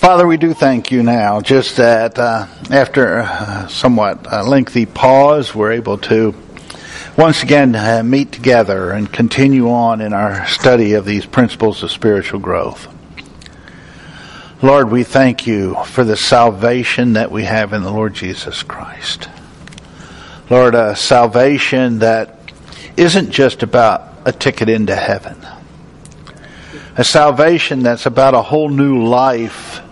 Father, we do thank you now, just that uh, after a somewhat uh, lengthy pause, we're able to once again uh, meet together and continue on in our study of these principles of spiritual growth. Lord, we thank you for the salvation that we have in the Lord Jesus Christ. Lord, a salvation that isn't just about a ticket into heaven. A salvation that's about a whole new life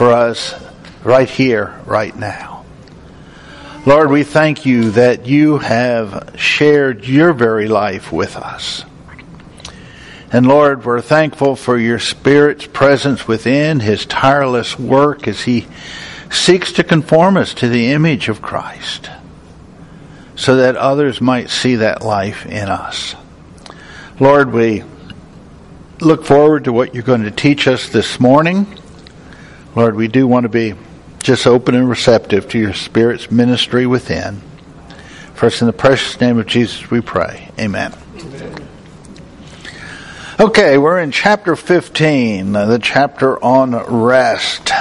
for us right here, right now. Lord, we thank you that you have shared your very life with us. And Lord, we're thankful for your Spirit's presence within, his tireless work as he seeks to conform us to the image of Christ so that others might see that life in us. Lord, we look forward to what you're going to teach us this morning. Lord, we do want to be just open and receptive to your Spirit's ministry within. First, in the precious name of Jesus, we pray. Amen. Amen. Okay, we're in chapter 15, the chapter on rest.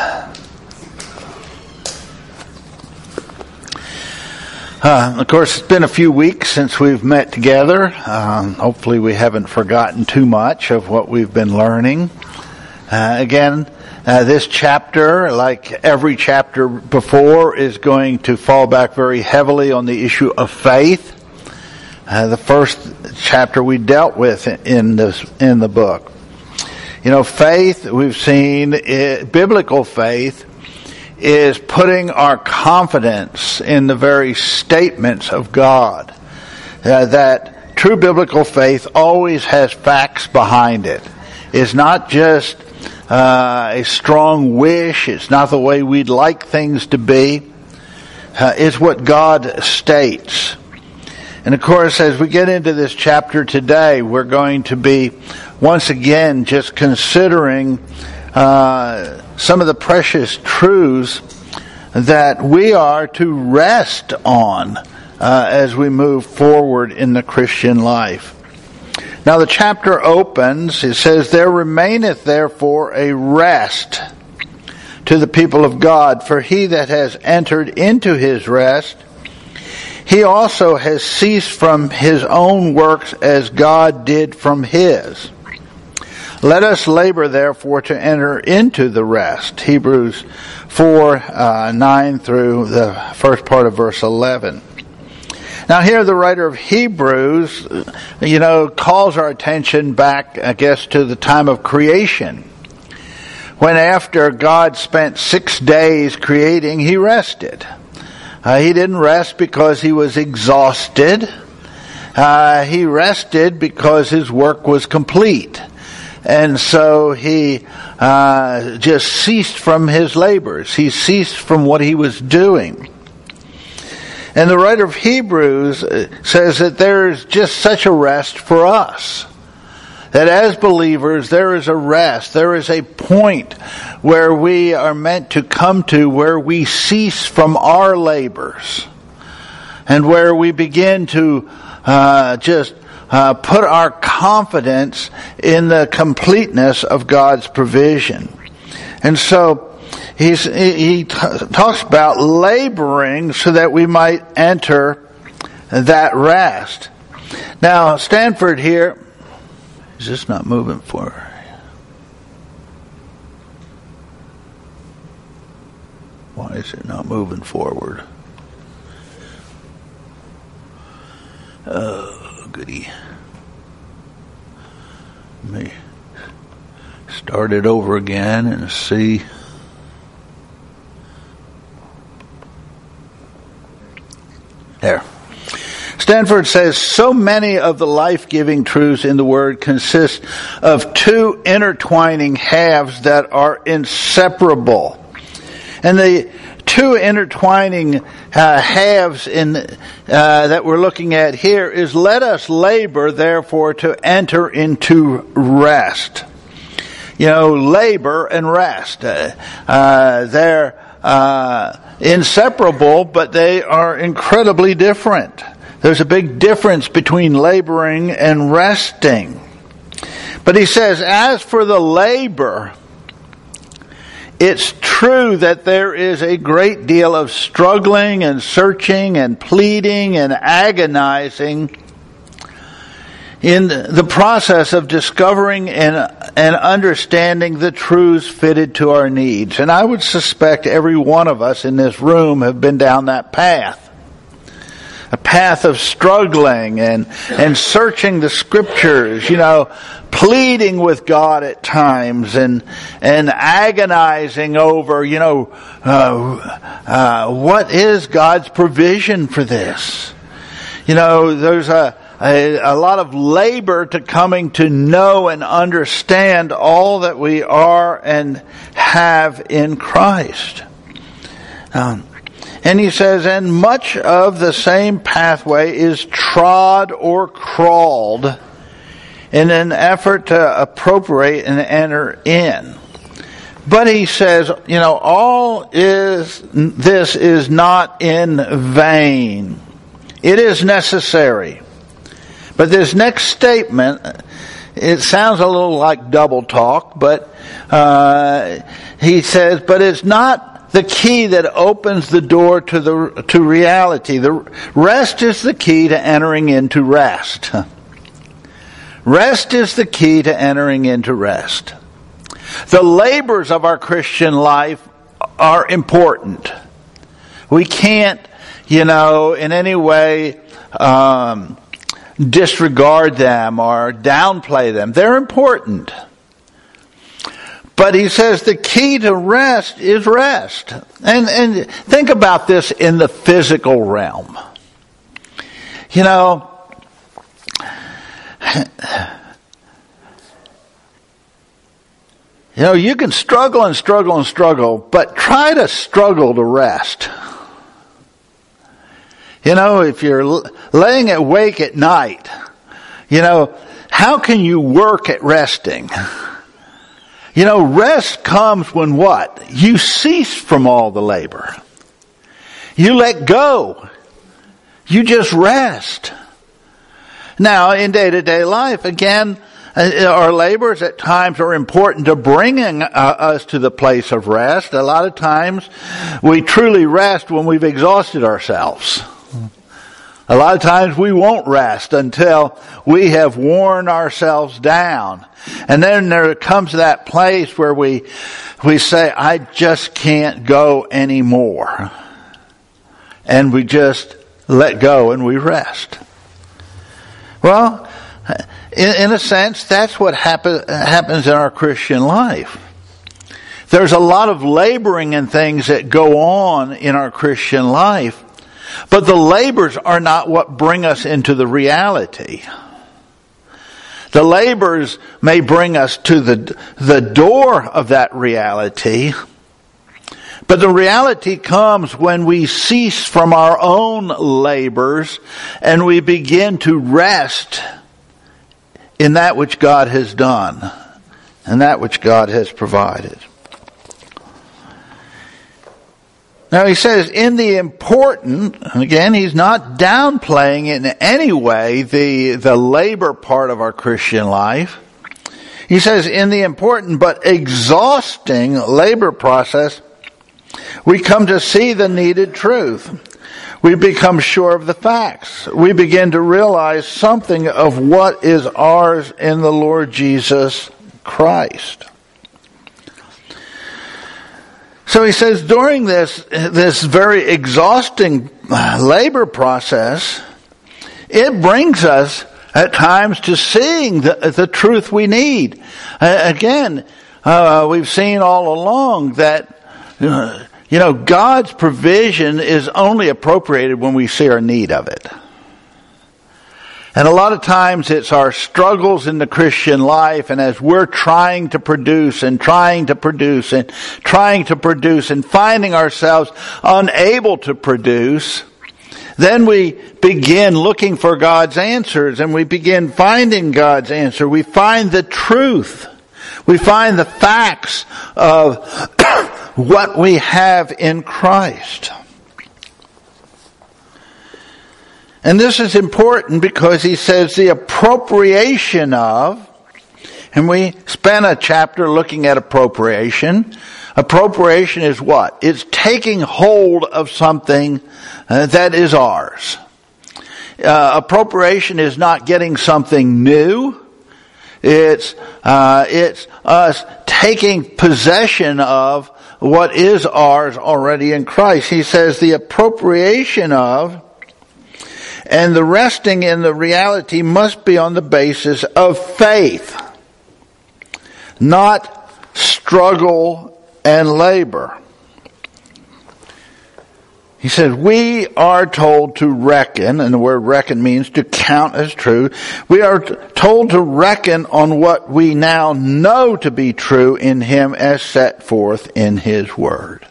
Uh, of course, it's been a few weeks since we've met together. Um, hopefully, we haven't forgotten too much of what we've been learning. Uh, again, uh, this chapter, like every chapter before, is going to fall back very heavily on the issue of faith. Uh, the first chapter we dealt with in this in the book. You know, faith we've seen it, biblical faith is putting our confidence in the very statements of God. Uh, that true biblical faith always has facts behind it. It's not just uh, a strong wish. It's not the way we'd like things to be. Uh, it's what God states. And of course, as we get into this chapter today, we're going to be once again just considering uh, some of the precious truths that we are to rest on uh, as we move forward in the Christian life. Now the chapter opens, it says, There remaineth therefore a rest to the people of God, for he that has entered into his rest, he also has ceased from his own works as God did from his. Let us labor therefore to enter into the rest. Hebrews 4, uh, 9 through the first part of verse 11. Now here the writer of Hebrews, you know, calls our attention back, I guess, to the time of creation. When after God spent six days creating, he rested. Uh, he didn't rest because he was exhausted. Uh, he rested because his work was complete. And so he uh, just ceased from his labors. He ceased from what he was doing. And the writer of Hebrews uh, says that there is just such a rest for us. That as believers, there is a rest. There is a point where we are meant to come to where we cease from our labors and where we begin to uh, just uh, put our confidence in the completeness of God's provision. And so, he's, he talks about laboring so that we might enter that rest. Now, Stanford here, is this not moving forward? Why is it not moving forward? Oh, goody. Let me start it over again and see. Stanford says so many of the life-giving truths in the Word consist of two intertwining halves that are inseparable. And the two intertwining uh, halves in uh, that we're looking at here is let us labor therefore to enter into rest. You know, labor and rest. Uh, uh they're uh, inseparable, but they are incredibly different. There's a big difference between laboring and resting. But he says, as for the labor, it's true that there is a great deal of struggling and searching and pleading and agonizing in the process of discovering and, and understanding the truths fitted to our needs. And I would suspect every one of us in this room have been down that path. A path of struggling and, and searching the scriptures, you know, pleading with God at times and, and agonizing over, you know, uh, uh, what is God's provision for this? You know, there's a, a, a, lot of labor to coming to know and understand all that we are and have in Christ. Um, and he says, and much of the same pathway is trod or crawled in an effort to appropriate and enter in. But he says, you know, all is, this is not in vain. It is necessary. But this next statement, it sounds a little like double talk, but uh, he says, but it's not the key that opens the door to the to reality. The rest is the key to entering into rest. Rest is the key to entering into rest. The labors of our Christian life are important. We can't, you know, in any way um, disregard them or downplay them. They're important. But he says the key to rest is rest. And, and think about this in the physical realm. You know, you know, you can struggle and struggle and struggle, but try to struggle to rest. You know, if you're laying awake at night, you know, how can you work at resting? You know, rest comes when what? You cease from all the labor. You let go. You just rest. Now, in day to day life, again, uh, our labors at times are important to bringing uh, us to the place of rest. A lot of times we truly rest when we've exhausted ourselves. A lot of times we won't rest until we have worn ourselves down. And then there comes that place where we, we say, I just can't go anymore. And we just let go and we rest. Well, in, in a sense, that's what happen, happens in our Christian life. There's a lot of laboring and things that go on in our Christian life but the labors are not what bring us into the reality. The labors may bring us to the, the door of that reality, but the reality comes when we cease from our own labors and we begin to rest in that which God has done and that which God has provided. Now he says in the important, again, he's not downplaying in any way the, the labor part of our Christian life. He says in the important but exhausting labor process, we come to see the needed truth. We become sure of the facts. We begin to realize something of what is ours in the Lord Jesus Christ. So he says during this, this very exhausting labor process, it brings us at times to seeing the, the truth we need. Uh, again, uh, we've seen all along that, uh, you know, God's provision is only appropriated when we see our need of it. And a lot of times it's our struggles in the Christian life and as we're trying to produce and trying to produce and trying to produce and finding ourselves unable to produce, then we begin looking for God's answers and we begin finding God's answer. We find the truth. We find the facts of what we have in Christ. And this is important because he says the appropriation of, and we spent a chapter looking at appropriation. Appropriation is what? It's taking hold of something uh, that is ours. Uh, appropriation is not getting something new. It's, uh, it's us taking possession of what is ours already in Christ. He says the appropriation of and the resting in the reality must be on the basis of faith, not struggle and labor. He says, we are told to reckon, and the word reckon means to count as true. We are told to reckon on what we now know to be true in Him as set forth in His Word.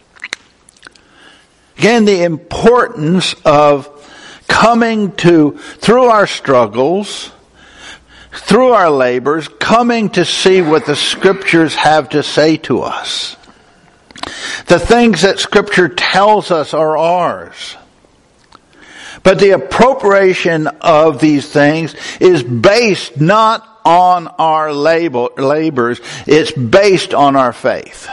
Again, the importance of coming to, through our struggles, through our labors, coming to see what the Scriptures have to say to us. The things that Scripture tells us are ours. But the appropriation of these things is based not on our labor, labors, it's based on our faith.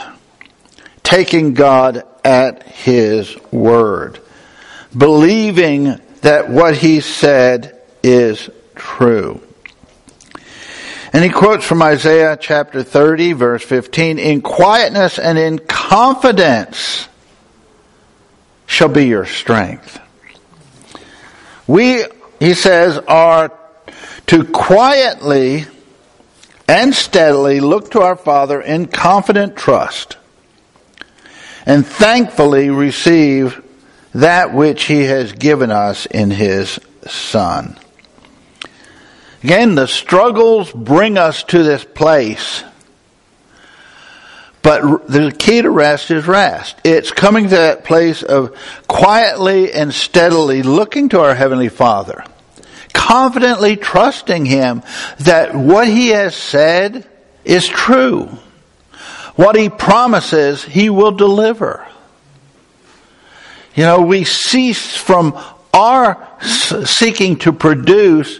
Taking God at His word. Believing that what He said is true. And he quotes from Isaiah chapter 30 verse 15, in quietness and in confidence shall be your strength. We, he says, are to quietly and steadily look to our Father in confident trust and thankfully receive that which he has given us in his Son. Again, the struggles bring us to this place. But the key to rest is rest. It's coming to that place of quietly and steadily looking to our Heavenly Father, confidently trusting Him that what He has said is true. What He promises, He will deliver. You know, we cease from our seeking to produce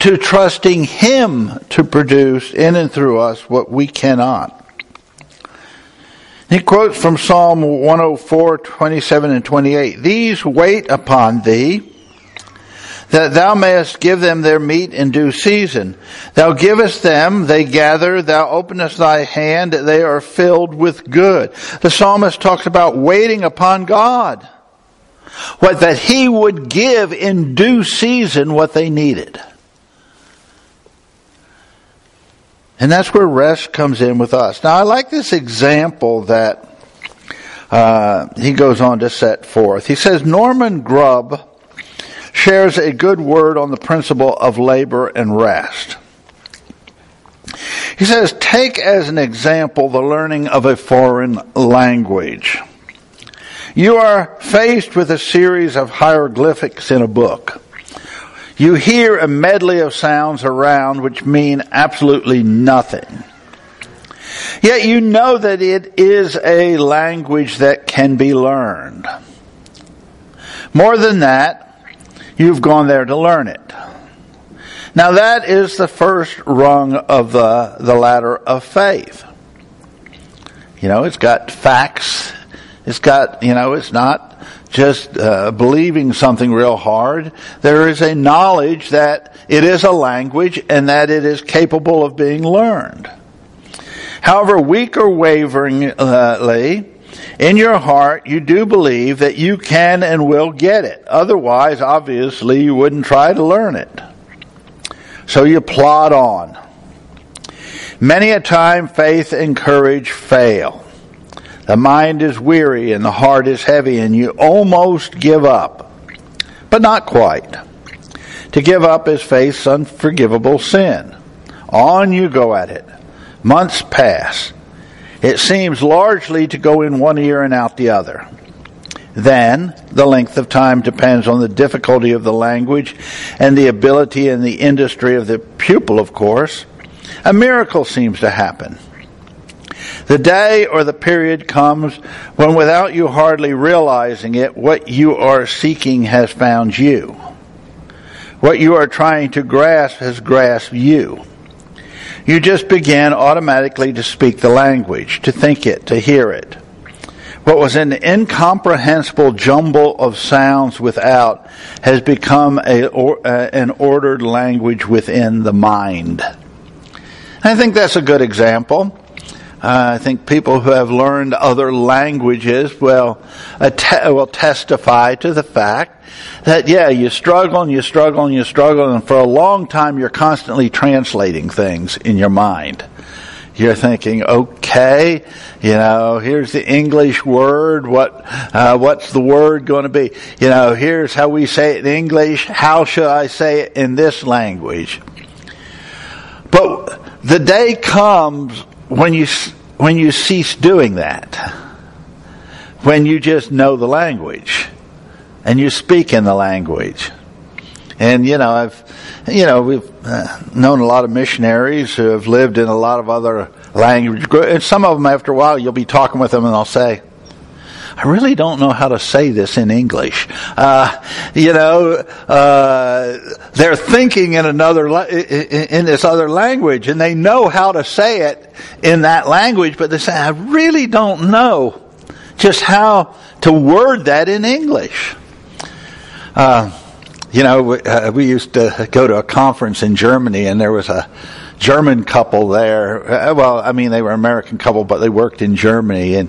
to trusting Him to produce in and through us what we cannot. He quotes from Psalm 104, 27 and 28. These wait upon thee, that thou mayest give them their meat in due season. Thou givest them, they gather, thou openest thy hand, they are filled with good. The psalmist talks about waiting upon God. What that he would give in due season what they needed. And that's where rest comes in with us. Now, I like this example that uh, he goes on to set forth. He says Norman Grubb shares a good word on the principle of labor and rest. He says, take as an example the learning of a foreign language. You are faced with a series of hieroglyphics in a book. You hear a medley of sounds around which mean absolutely nothing. Yet you know that it is a language that can be learned. More than that, you've gone there to learn it. Now that is the first rung of the, the ladder of faith. You know, it's got facts. It's got, you know, it's not just uh, believing something real hard. There is a knowledge that it is a language and that it is capable of being learned. However, weak or waveringly, in your heart, you do believe that you can and will get it. Otherwise, obviously, you wouldn't try to learn it. So you plod on. Many a time, faith and courage fail. The mind is weary and the heart is heavy, and you almost give up, but not quite. To give up is face unforgivable sin. On you go at it. Months pass. It seems largely to go in one ear and out the other. Then, the length of time depends on the difficulty of the language and the ability and the industry of the pupil, of course. A miracle seems to happen. The day or the period comes when, without you hardly realizing it, what you are seeking has found you. What you are trying to grasp has grasped you. You just begin automatically to speak the language, to think it, to hear it. What was an incomprehensible jumble of sounds without has become a, or, uh, an ordered language within the mind. I think that's a good example. Uh, I think people who have learned other languages will, att- will testify to the fact that, yeah, you struggle and you struggle and you struggle, and for a long time you're constantly translating things in your mind. You're thinking, okay, you know, here's the English word. What, uh, what's the word going to be? You know, here's how we say it in English. How should I say it in this language? But the day comes when you when you cease doing that, when you just know the language and you speak in the language. And you know, I've you know we've uh, known a lot of missionaries who have lived in a lot of other language. And some of them, after a while, you'll be talking with them, and they'll say, I really don't know how to say this in English. Uh, you know, uh, they're thinking in another in this other language, and they know how to say it in that language, but they say, "I really don't know just how to word that in English." Uh, you know, we, uh, used to go to a conference in Germany, and there was a German couple there. Uh, well, I mean, they were American couple, but they worked in Germany, and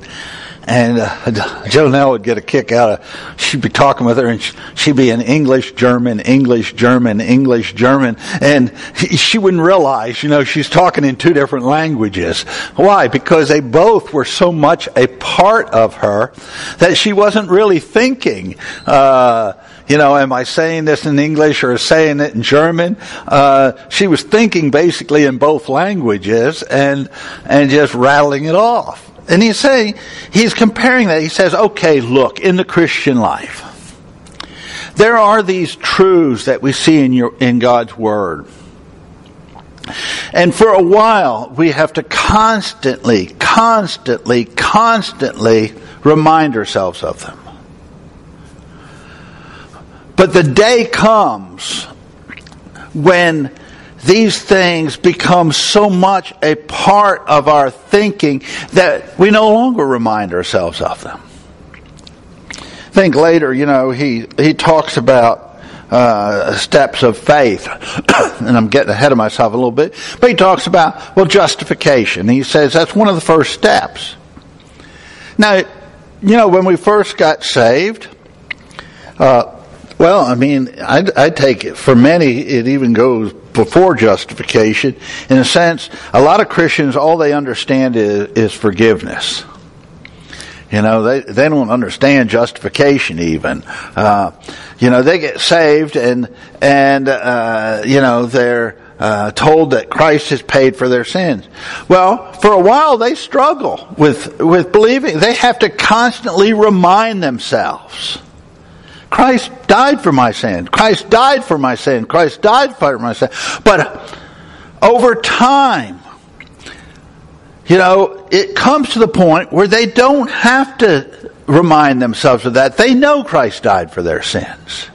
and uh, Joe Nell would get a kick out of. She'd be talking with her, and she'd be in English, German, English, German, English, German, and she wouldn't realize, you know, she's talking in two different languages. Why? Because they both were so much a part of her that she wasn't really thinking. Uh, you know, am I saying this in English or saying it in German? Uh, she was thinking basically in both languages and and just rattling it off. And he's saying, he's comparing that. He says, okay, look, in the Christian life, there are these truths that we see in, your, in God's Word. And for a while, we have to constantly, constantly, constantly remind ourselves of them. But the day comes when these things become so much a part of our thinking that we no longer remind ourselves of them. think later, you know, he, he talks about uh, steps of faith, and I'm getting ahead of myself a little bit, but he talks about, well, justification. He says that's one of the first steps. Now, you know, when we first got saved, uh, well, I mean, I, I take it, for many, it even goes before justification. In a sense, a lot of Christians, all they understand is, is forgiveness. You know, they, they don't understand justification even. Uh, you know, they get saved and, and, uh, you know, they're, uh, told that Christ has paid for their sins. Well, for a while they struggle with, with believing. They have to constantly remind themselves Christ died for my sin. Christ died for my sin. Christ died for my sin. But over time, you know, it comes to the point where they don't have to remind themselves of that. They know Christ died for their sins.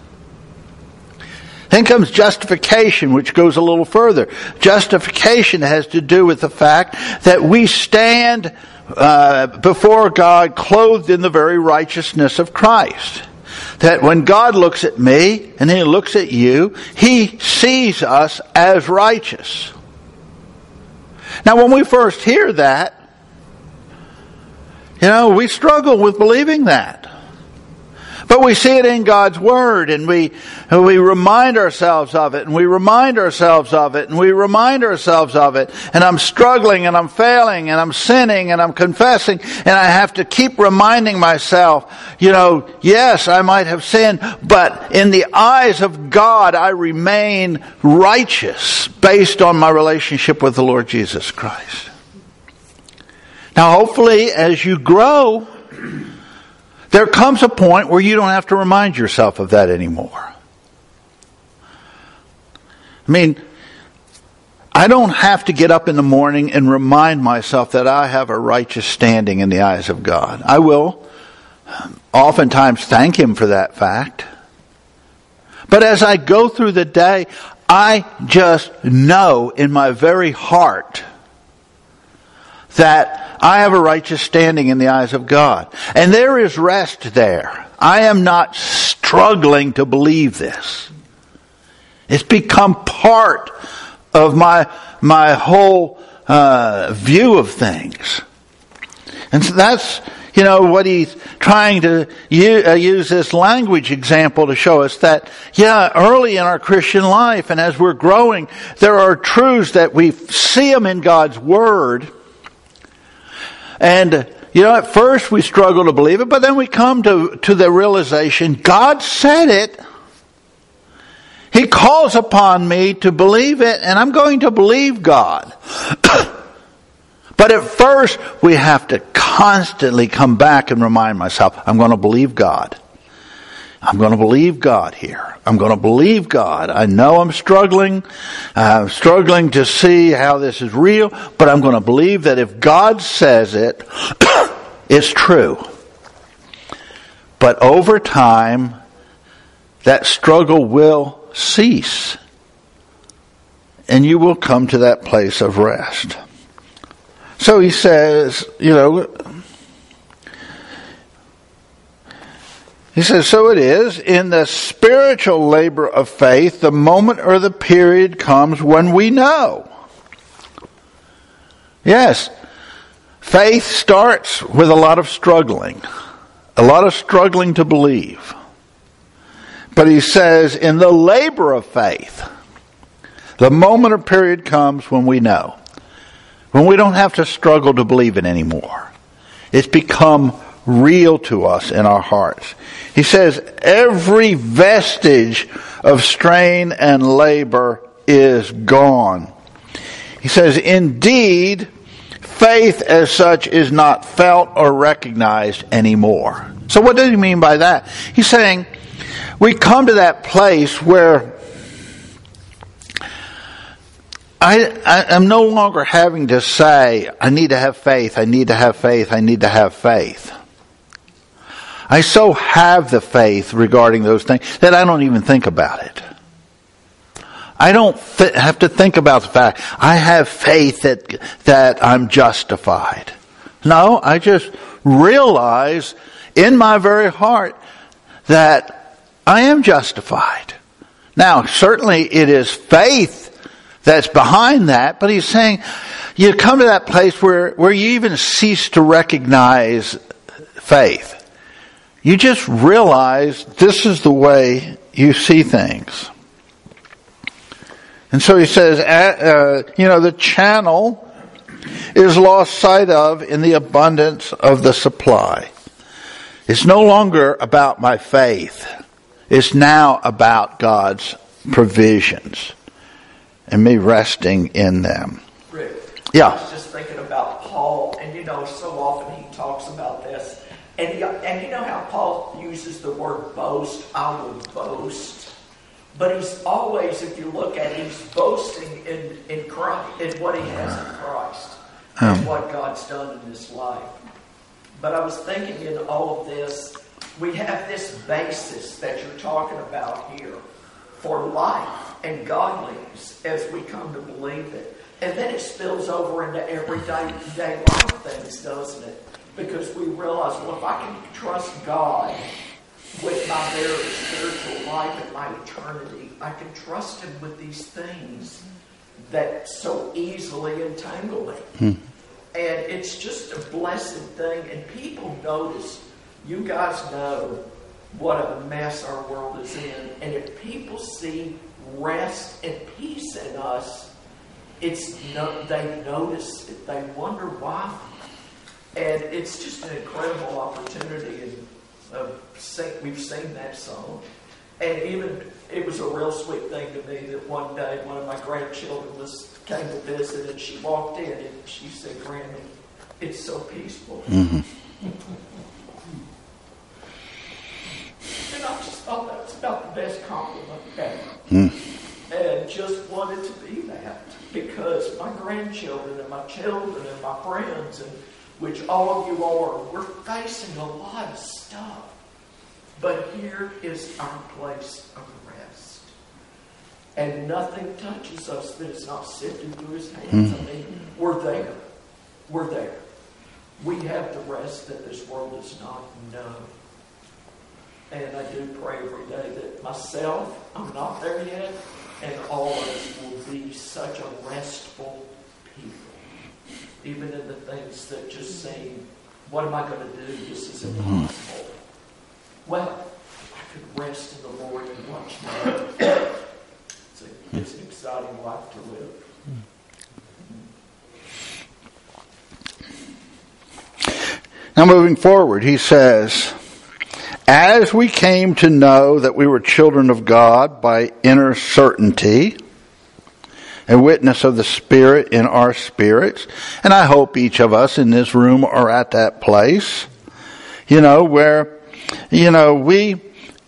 Then comes justification, which goes a little further. Justification has to do with the fact that we stand uh, before God clothed in the very righteousness of Christ that when God looks at me and He looks at you, He sees us as righteous. Now, when we first hear that, you know, we struggle with believing that. But we see it in God's Word and we, we remind ourselves of it and we remind ourselves of it and we remind ourselves of it. And I'm struggling and I'm failing and I'm sinning and I'm confessing and I have to keep reminding myself, you know, yes, I might have sinned, but in the eyes of God, I remain righteous based on my relationship with the Lord Jesus Christ. Now, hopefully, as you grow, there comes a point where you don't have to remind yourself of that anymore. I mean, I don't have to get up in the morning and remind myself that I have a righteous standing in the eyes of God. I will oftentimes thank Him for that fact. But as I go through the day, I just know in my very heart that I have a righteous standing in the eyes of God. And there is rest there. I am not struggling to believe this. It's become part of my, my whole uh, view of things. And so that's, you know, what he's trying to use, uh, use this language example to show us that, yeah, early in our Christian life and as we're growing, there are truths that we see them in God's Word. And, you know, at first we struggle to believe it, but then we come to, to the realization God said it. He calls upon me to believe it, and I'm going to believe God. but at first, we have to constantly come back and remind myself, I'm going to believe God. I'm going to believe God here. I'm going to believe God. I know I'm struggling. I'm struggling to see how this is real, but I'm going to believe that if God says it, it's true. But over time, that struggle will cease. And you will come to that place of rest. So he says, you know, he says, so it is in the spiritual labor of faith, the moment or the period comes when we know. Yes, faith starts with a lot of struggling, a lot of struggling to believe. But he says, in the labor of faith, the moment or period comes when we know. When we don't have to struggle to believe it anymore. It's become real to us in our hearts. He says, every vestige of strain and labor is gone. He says, indeed, faith as such is not felt or recognized anymore. So what does he mean by that? He's saying, we come to that place where I, I, am no longer having to say, I need to have faith, I need to have faith, I need to have faith. I so have the faith regarding those things that I don't even think about it. I don't th- have to think about the fact I have faith that that I'm justified. No, I just realize in my very heart that I am justified. Now, certainly it is faith that's behind that, but he's saying you come to that place where, where you even cease to recognize faith. You just realize this is the way you see things. And so he says, uh, you know, the channel is lost sight of in the abundance of the supply. It's no longer about my faith. It's now about God's provisions and me resting in them. Rick, yeah. I was just thinking about Paul, and you know, so often he talks about this, and he, and you know how Paul uses the word boast. I will boast, but he's always, if you look at, it, he's boasting in in Christ, in what he has in Christ, um. and what God's done in his life. But I was thinking in all of this we have this basis that you're talking about here for life and godliness as we come to believe it. And then it spills over into everyday day life things, doesn't it? Because we realize, well, if I can trust God with my very spiritual life and my eternity, I can trust Him with these things that so easily entangle me. Hmm. And it's just a blessed thing. And people notice you guys know what a mess our world is in. And if people see rest and peace in us, it's no, they notice it. They wonder why. And it's just an incredible opportunity. And uh, sing, we've seen that song. And even it was a real sweet thing to me that one day one of my grandchildren was came to visit and she walked in and she said, Granny, it's so peaceful. Mm-hmm. And I just thought that was about the best compliment ever. Mm. And just wanted to be that because my grandchildren and my children and my friends, and which all of you are, we're facing a lot of stuff. But here is our place of rest. and nothing touches us that is not sifted through his hands. Mm-hmm. I mean, we're there. We're there. We have the rest that this world does not know. And I do pray every day that myself, I'm not there yet, and all of us will be such a restful. Even in the things that just seem, what am I going to do? This is mm-hmm. impossible. Well, I could rest in the Lord and watch Him. It's, a, it's an exciting life to live. Now, moving forward, he says, As we came to know that we were children of God by inner certainty, a witness of the Spirit in our spirits, and I hope each of us in this room are at that place, you know, where, you know, we,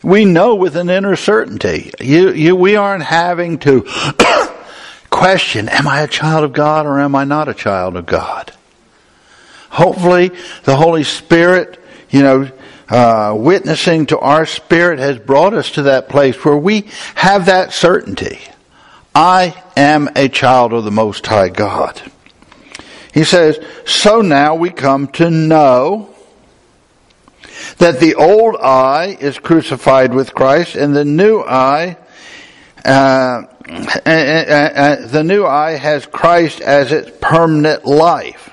we know with an inner certainty. You, you, we aren't having to question, am I a child of God or am I not a child of God? Hopefully, the Holy Spirit, you know, uh, witnessing to our spirit has brought us to that place where we have that certainty. I am a child of the Most High God. He says, so now we come to know that the old I is crucified with Christ and the new I, uh, the new I has Christ as its permanent life.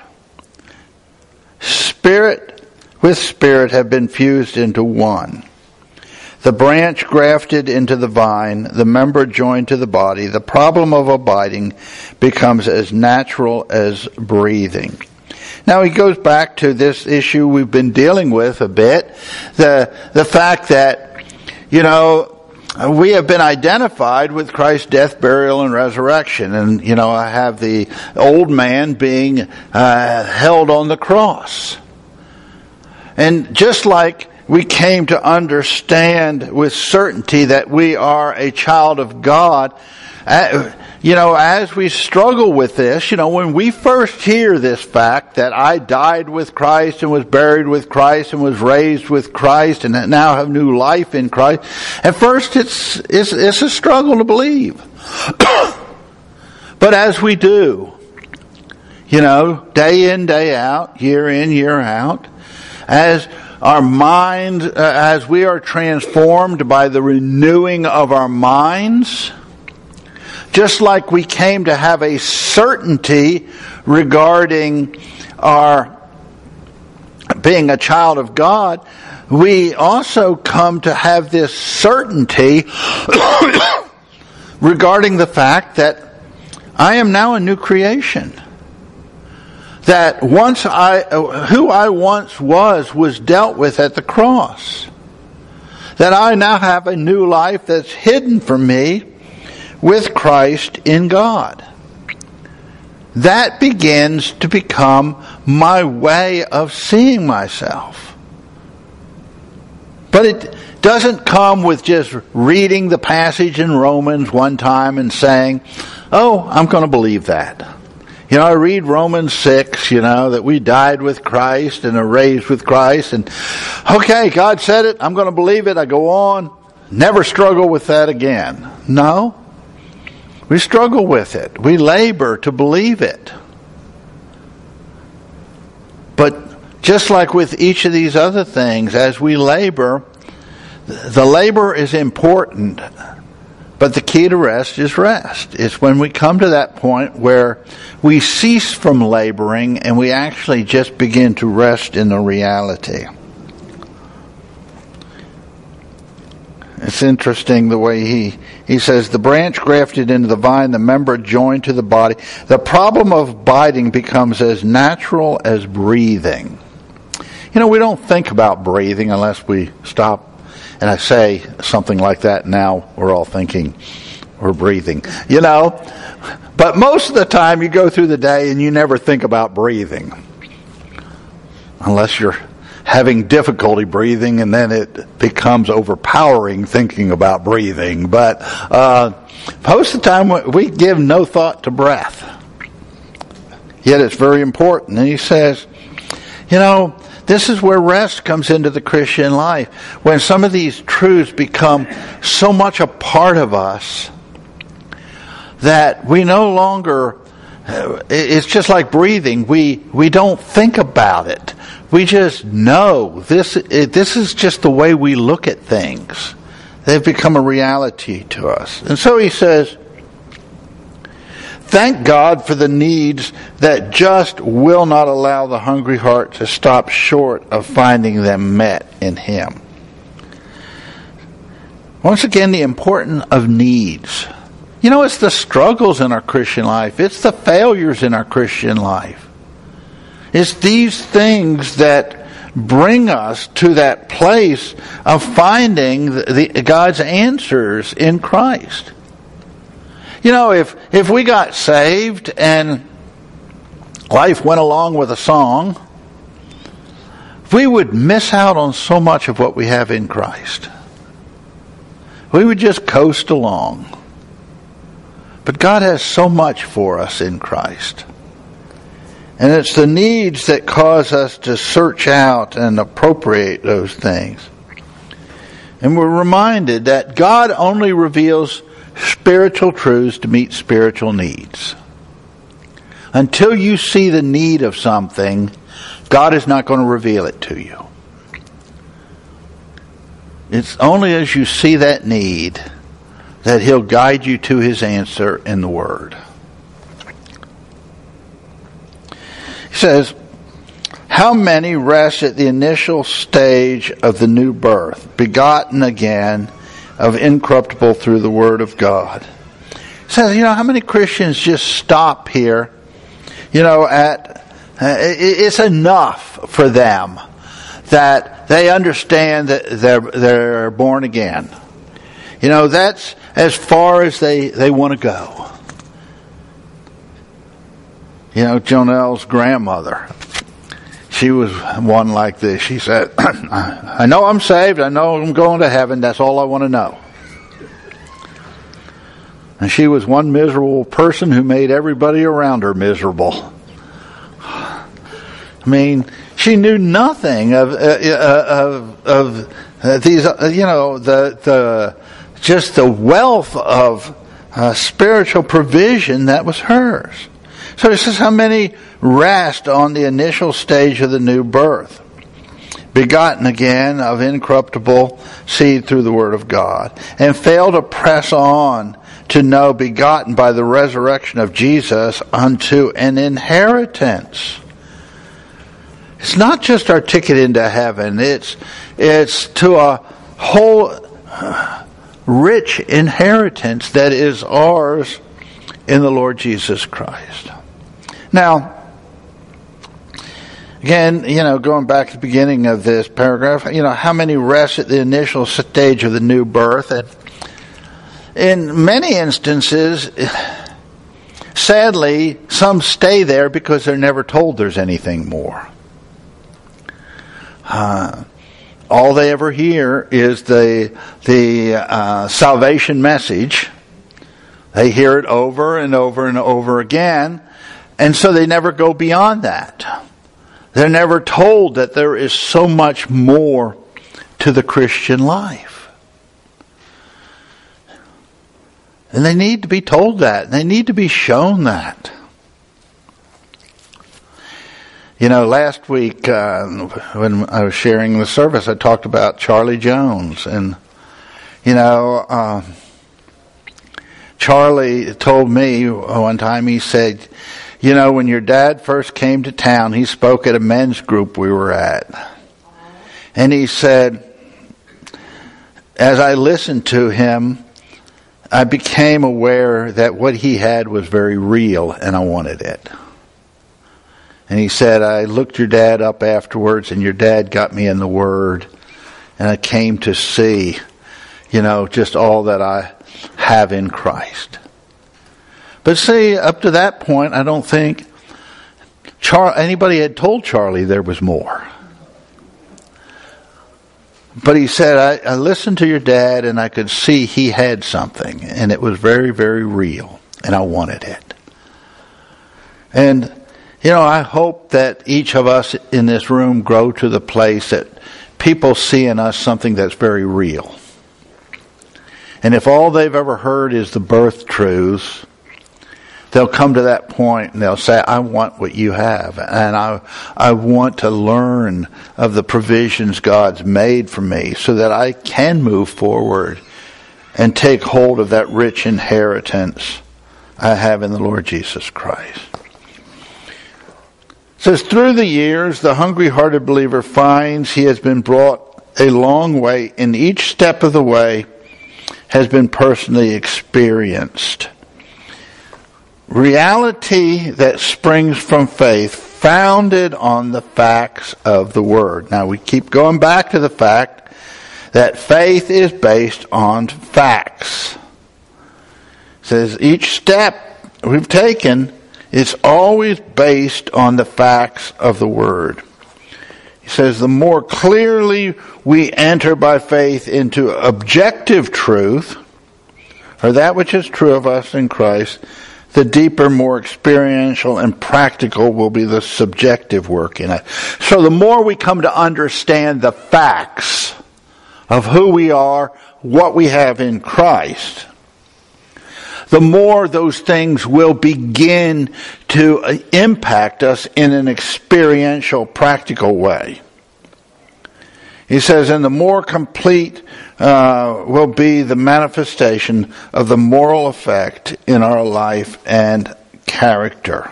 Spirit with spirit have been fused into one. The branch grafted into the vine, the member joined to the body, the problem of abiding becomes as natural as breathing. Now he goes back to this issue we've been dealing with a bit, the, the fact that, you know, we have been identified with Christ's death, burial, and resurrection. And, you know, I have the old man being uh, held on the cross. And just like we came to understand with certainty that we are a child of God, you know, as we struggle with this, you know, when we first hear this fact that I died with Christ and was buried with Christ and was raised with Christ and now have new life in Christ, at first it's, it's, it's a struggle to believe. but as we do, you know, day in, day out, year in, year out, as our mind, uh, as we are transformed by the renewing of our minds, just like we came to have a certainty regarding our being a child of God, we also come to have this certainty regarding the fact that I am now a new creation. That once I, uh, who I once was, was dealt with at the cross. That I now have a new life that's hidden from me with Christ in God. That begins to become my way of seeing myself. But it doesn't come with just reading the passage in Romans one time and saying, oh, I'm going to believe that. You know, I read Romans 6, you know, that we died with Christ and are raised with Christ and, okay, God said it, I'm going to believe it, I go on, never struggle with that again. No. We struggle with it. We labor to believe it. But just like with each of these other things, as we labor, the labor is important, but the key to rest is rest. It's when we come to that point where we cease from laboring and we actually just begin to rest in the reality. It's interesting the way he, he says the branch grafted into the vine, the member joined to the body. The problem of abiding becomes as natural as breathing. You know, we don't think about breathing unless we stop and I say something like that now, we're all thinking we're breathing. You know, but most of the time you go through the day and you never think about breathing. Unless you're having difficulty breathing, and then it becomes overpowering thinking about breathing. But uh, most of the time, we give no thought to breath. Yet it's very important. And he says, you know, this is where rest comes into the Christian life. When some of these truths become so much a part of us that we no longer, uh, it's just like breathing. We, we don't think about it. We just know this, this is just the way we look at things. They've become a reality to us. And so he says, Thank God for the needs that just will not allow the hungry heart to stop short of finding them met in Him. Once again, the importance of needs. You know, it's the struggles in our Christian life, it's the failures in our Christian life. It's these things that bring us to that place of finding the, the, God's answers in Christ. You know, if, if we got saved and life went along with a song, we would miss out on so much of what we have in Christ. We would just coast along. But God has so much for us in Christ. And it's the needs that cause us to search out and appropriate those things. And we're reminded that God only reveals spiritual truths to meet spiritual needs. Until you see the need of something, God is not going to reveal it to you. It's only as you see that need that He'll guide you to His answer in the Word. He says, How many rest at the initial stage of the new birth, begotten again of incorruptible through the Word of God? He says, you know, how many Christians just stop here, you know, at, uh, it's enough for them that they understand that they're, they're born again. You know, that's as far as they, they want to go. You know, Jonelle's grandmother, she was one like this. She said, I know I'm saved. I know I'm going to heaven. That's all I want to know. And she was one miserable person who made everybody around her miserable. I mean, she knew nothing of uh, uh, of, of uh, these. Uh, you know, the the just the wealth of uh, spiritual provision that was hers. So this is how many rest on the initial stage of the new birth, begotten again of incorruptible seed through the word of God, and fail to press on to know begotten by the resurrection of Jesus unto an inheritance. It's not just our ticket into heaven, it's, it's to a whole rich inheritance that is ours in the Lord Jesus Christ. Now, Again, you know, going back to the beginning of this paragraph, you know, how many rest at the initial stage of the new birth? And in many instances, sadly, some stay there because they're never told there's anything more. Uh, all they ever hear is the the uh, salvation message. They hear it over and over and over again, and so they never go beyond that. They're never told that there is so much more to the Christian life. And they need to be told that. They need to be shown that. You know, last week uh, when I was sharing the service, I talked about Charlie Jones, and you know, uh, Charlie told me one time. He said, "You know, when your dad first came to town, he spoke at a men's group we were at, and he said." As I listened to him, I became aware that what he had was very real and I wanted it. And he said, I looked your dad up afterwards, and your dad got me in the Word, and I came to see, you know, just all that I have in Christ. But see, up to that point, I don't think Char- anybody had told Charlie there was more. But he said, I, I listened to your dad and I could see he had something, and it was very, very real, and I wanted it. And you know, I hope that each of us in this room grow to the place that people see in us something that's very real. And if all they've ever heard is the birth truths, they'll come to that point and they'll say, I want what you have. And I, I want to learn of the provisions God's made for me so that I can move forward and take hold of that rich inheritance I have in the Lord Jesus Christ. It says, through the years, the hungry hearted believer finds he has been brought a long way in each step of the way has been personally experienced. Reality that springs from faith founded on the facts of the Word. Now we keep going back to the fact that faith is based on facts. It says each step we've taken is always based on the facts of the Word. He says the more clearly we enter by faith into objective truth, or that which is true of us in Christ, the deeper, more experiential and practical will be the subjective work in it. So the more we come to understand the facts of who we are, what we have in Christ, the more those things will begin to uh, impact us in an experiential, practical way. He says, and the more complete uh, will be the manifestation of the moral effect in our life and character.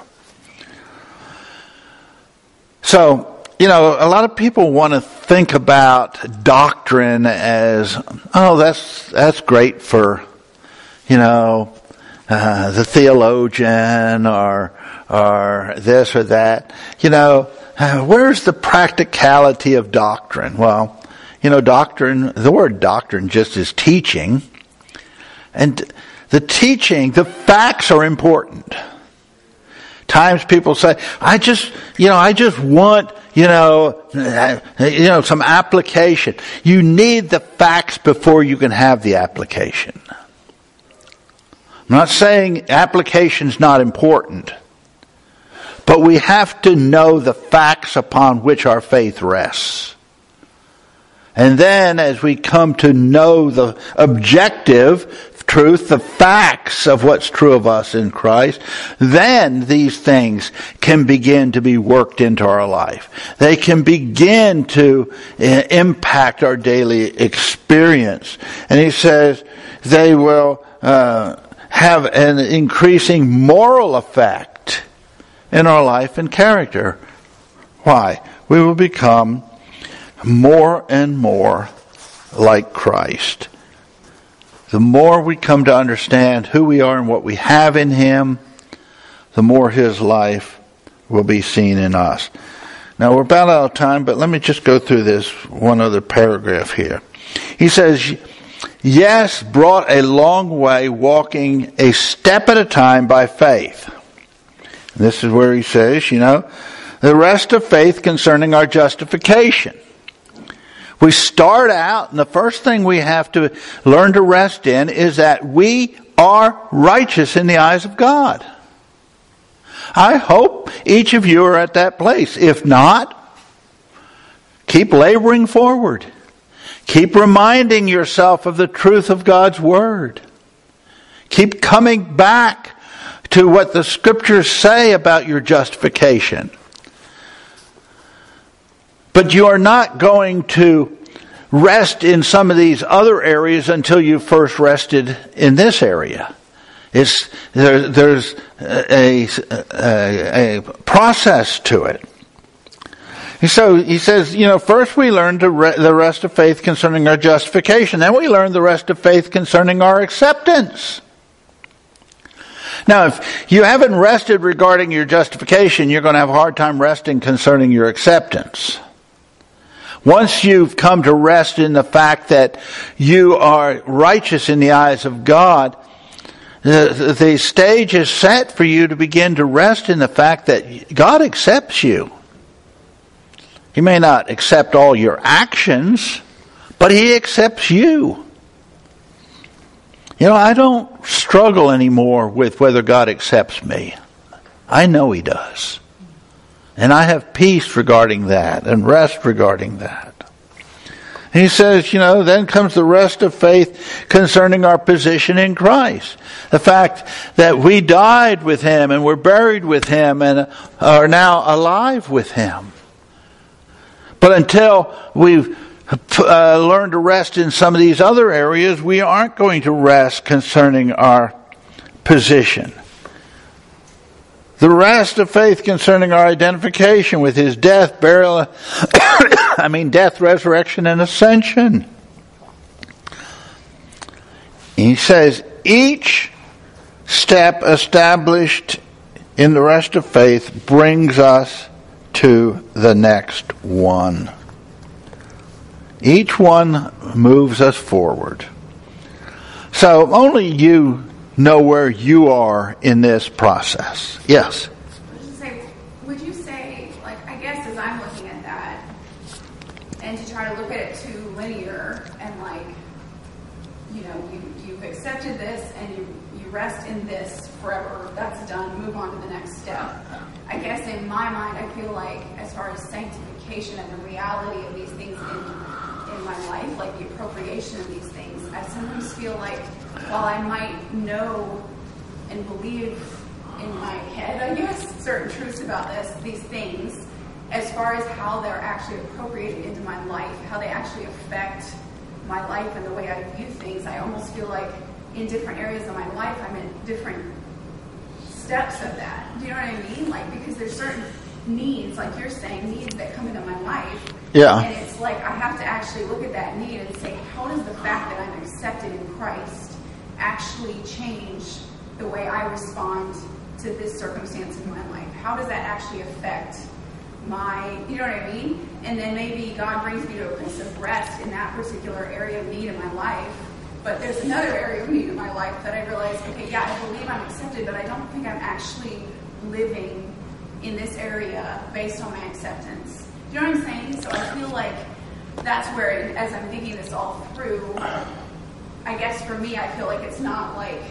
So, you know, a lot of people want to think about doctrine as, oh, that's, that's great for, you know, uh, the theologian or or this or that. You know, uh, where's the practicality of doctrine? Well, you know, doctrine. The word doctrine just is teaching, and the teaching, the facts are important. Times people say, "I just, you know, I just want." You know, you know, some application. You need the facts before you can have the application. I'm not saying application's not important, but we have to know the facts upon which our faith rests. And then as we come to know the objective truth, the facts of what's true of us in Christ, then these things can begin to be worked into our life. They can begin to eh, impact our daily experience. And he says they will, uh, have an increasing moral effect in our life and character. Why? We will become more and more like Christ. The more we come to understand who we are and what we have in Him, the more His life will be seen in us. Now we're about out of time, but let me just go through this one other paragraph here. He says, yes, brought a long way, walking a step at a time by faith. This is where he says, you know, the rest of faith concerning our justification. We start out, and the first thing we have to learn to rest in is that we are righteous in the eyes of God. I hope each of you are at that place. If not, keep laboring forward. Keep reminding yourself of the truth of God's Word. Keep coming back to what the Scriptures say about your justification. But you are not going to rest in some of these other areas until you first rested in this area. It's, there, there's a, a, a process to it. So he says, you know, first we learn re- the rest of faith concerning our justification. Then we learn the rest of faith concerning our acceptance. Now, if you haven't rested regarding your justification, you're going to have a hard time resting concerning your acceptance. Once you've come to rest in the fact that you are righteous in the eyes of God, the, the stage is set for you to begin to rest in the fact that God accepts you. He may not accept all your actions, but He accepts you. You know, I don't struggle anymore with whether God accepts me. I know He does. And I have peace regarding that and rest regarding that. he says, you know, then comes the rest of faith concerning our position in Christ. The fact that we died with Him and were buried with Him and are now alive with Him. But until we've uh, learned to rest in some of these other areas, we aren't going to rest concerning our position. The rest of faith concerning our identification with his death, burial, I mean, death, resurrection, and ascension. He says, each step established in the rest of faith brings us to the next one. Each one moves us forward. So only you know where you are in this process. Yes. Would you say, like, I guess as I'm looking at that, and to try to look at it too linear, and like, you know, you, you've accepted this and you, you rest in this forever, that's done, move on to the next step. I guess in my mind, I feel like as far as sanctification and the reality of these things in, in my life, like the appropriation of these things, I sometimes feel like while I might know and believe in my head, I guess, certain truths about this, these things, as far as how they're actually appropriated into my life, how they actually affect my life and the way I view things, I almost feel like in different areas of my life, I'm in different steps of that. Do you know what I mean? Like, because there's certain needs, like you're saying, needs that come into my life. Yeah. And it's like I have to actually look at that need and say, how does the fact that I'm accepted in Christ actually change the way I respond to this circumstance in my life? How does that actually affect my, you know what I mean? And then maybe God brings me to a place of rest in that particular area of need in my life. But there's another area of need in my life that I realize, okay, yeah, I believe I'm accepted, but I don't think I'm actually living in this area based on my acceptance. You know what I'm saying? So I feel like that's where, as I'm thinking this all through, I guess for me, I feel like it's not like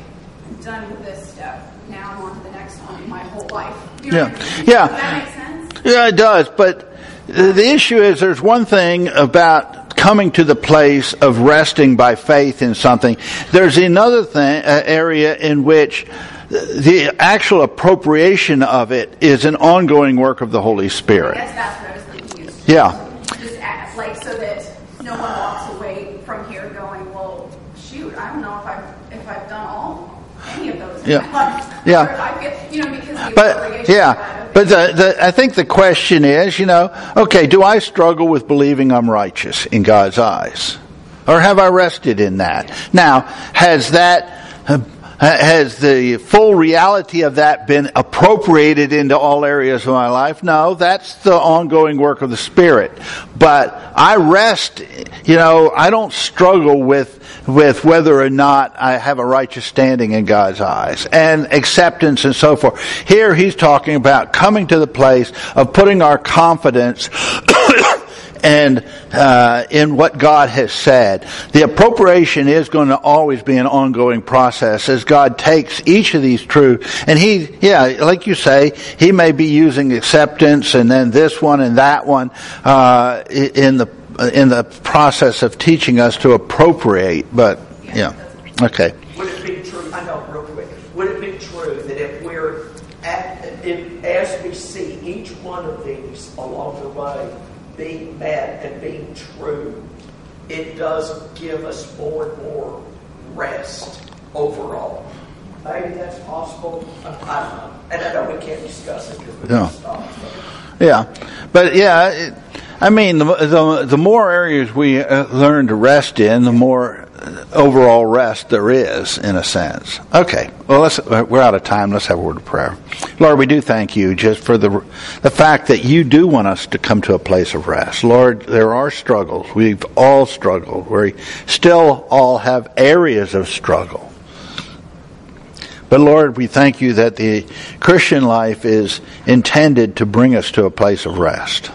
I'm done with this step. Now I'm on to the next one in my whole life. You know yeah. I mean? Yeah. Does that make sense? Yeah, it does. But the issue is there's one thing about coming to the place of resting by faith in something. There's another thing, uh, area in which the actual appropriation of it is an ongoing work of the Holy Spirit. I guess that's what I was thinking. Is Yeah. Just as, like, so that no one walks away from here going, well, shoot, I don't know if I've, if I've done all, any of those. in Yeah. Yeah. Or if I get, you know, because But appropriation of that, yeah, but the, the, I think the question is, you know, okay, do I struggle with believing I'm righteous in God's eyes, or have I rested in that? Now, has that uh, has the full reality of that been appropriated into all areas of my life? No, that's the ongoing work of the Spirit. But I rest, you know, I don't struggle with with whether or not I have a righteous standing in God's eyes and acceptance and so forth. Here he's talking about coming to the place of putting our confidence and uh, in what God has said. The appropriation is going to always be an ongoing process as God takes each of these truths and he, yeah, like you say, he may be using acceptance and then this one and that one uh, in the in the process of teaching us to appropriate. But yeah, okay. Would it be true, I know, real quick, would it be true that if we're, if, as we see each one of these along the way being met and being true, it does give us more and more rest overall? Maybe that's possible. I don't know. And I know we can't discuss it because we No. Yeah, but yeah, it, I mean, the, the the more areas we uh, learn to rest in, the more overall rest there is, in a sense. Okay, well, let's we're out of time. Let's have a word of prayer. Lord, we do thank you just for the the fact that you do want us to come to a place of rest. Lord, there are struggles. We've all struggled. We still all have areas of struggle. But Lord, we thank you that the Christian life is intended to bring us to a place of rest,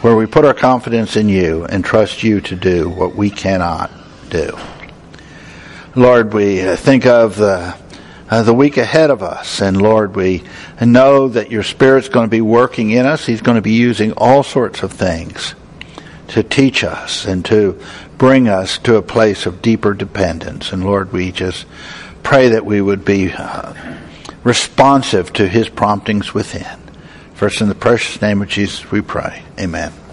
where we put our confidence in you and trust you to do what we cannot do. Lord, we uh, think of the uh, the week ahead of us, and Lord, we know that your Spirit's going to be working in us. He's going to be using all sorts of things to teach us and to bring us to a place of deeper dependence. And Lord, we just pray that we would be uh, responsive to his promptings within. First, in the precious name of Jesus, we pray. Amen.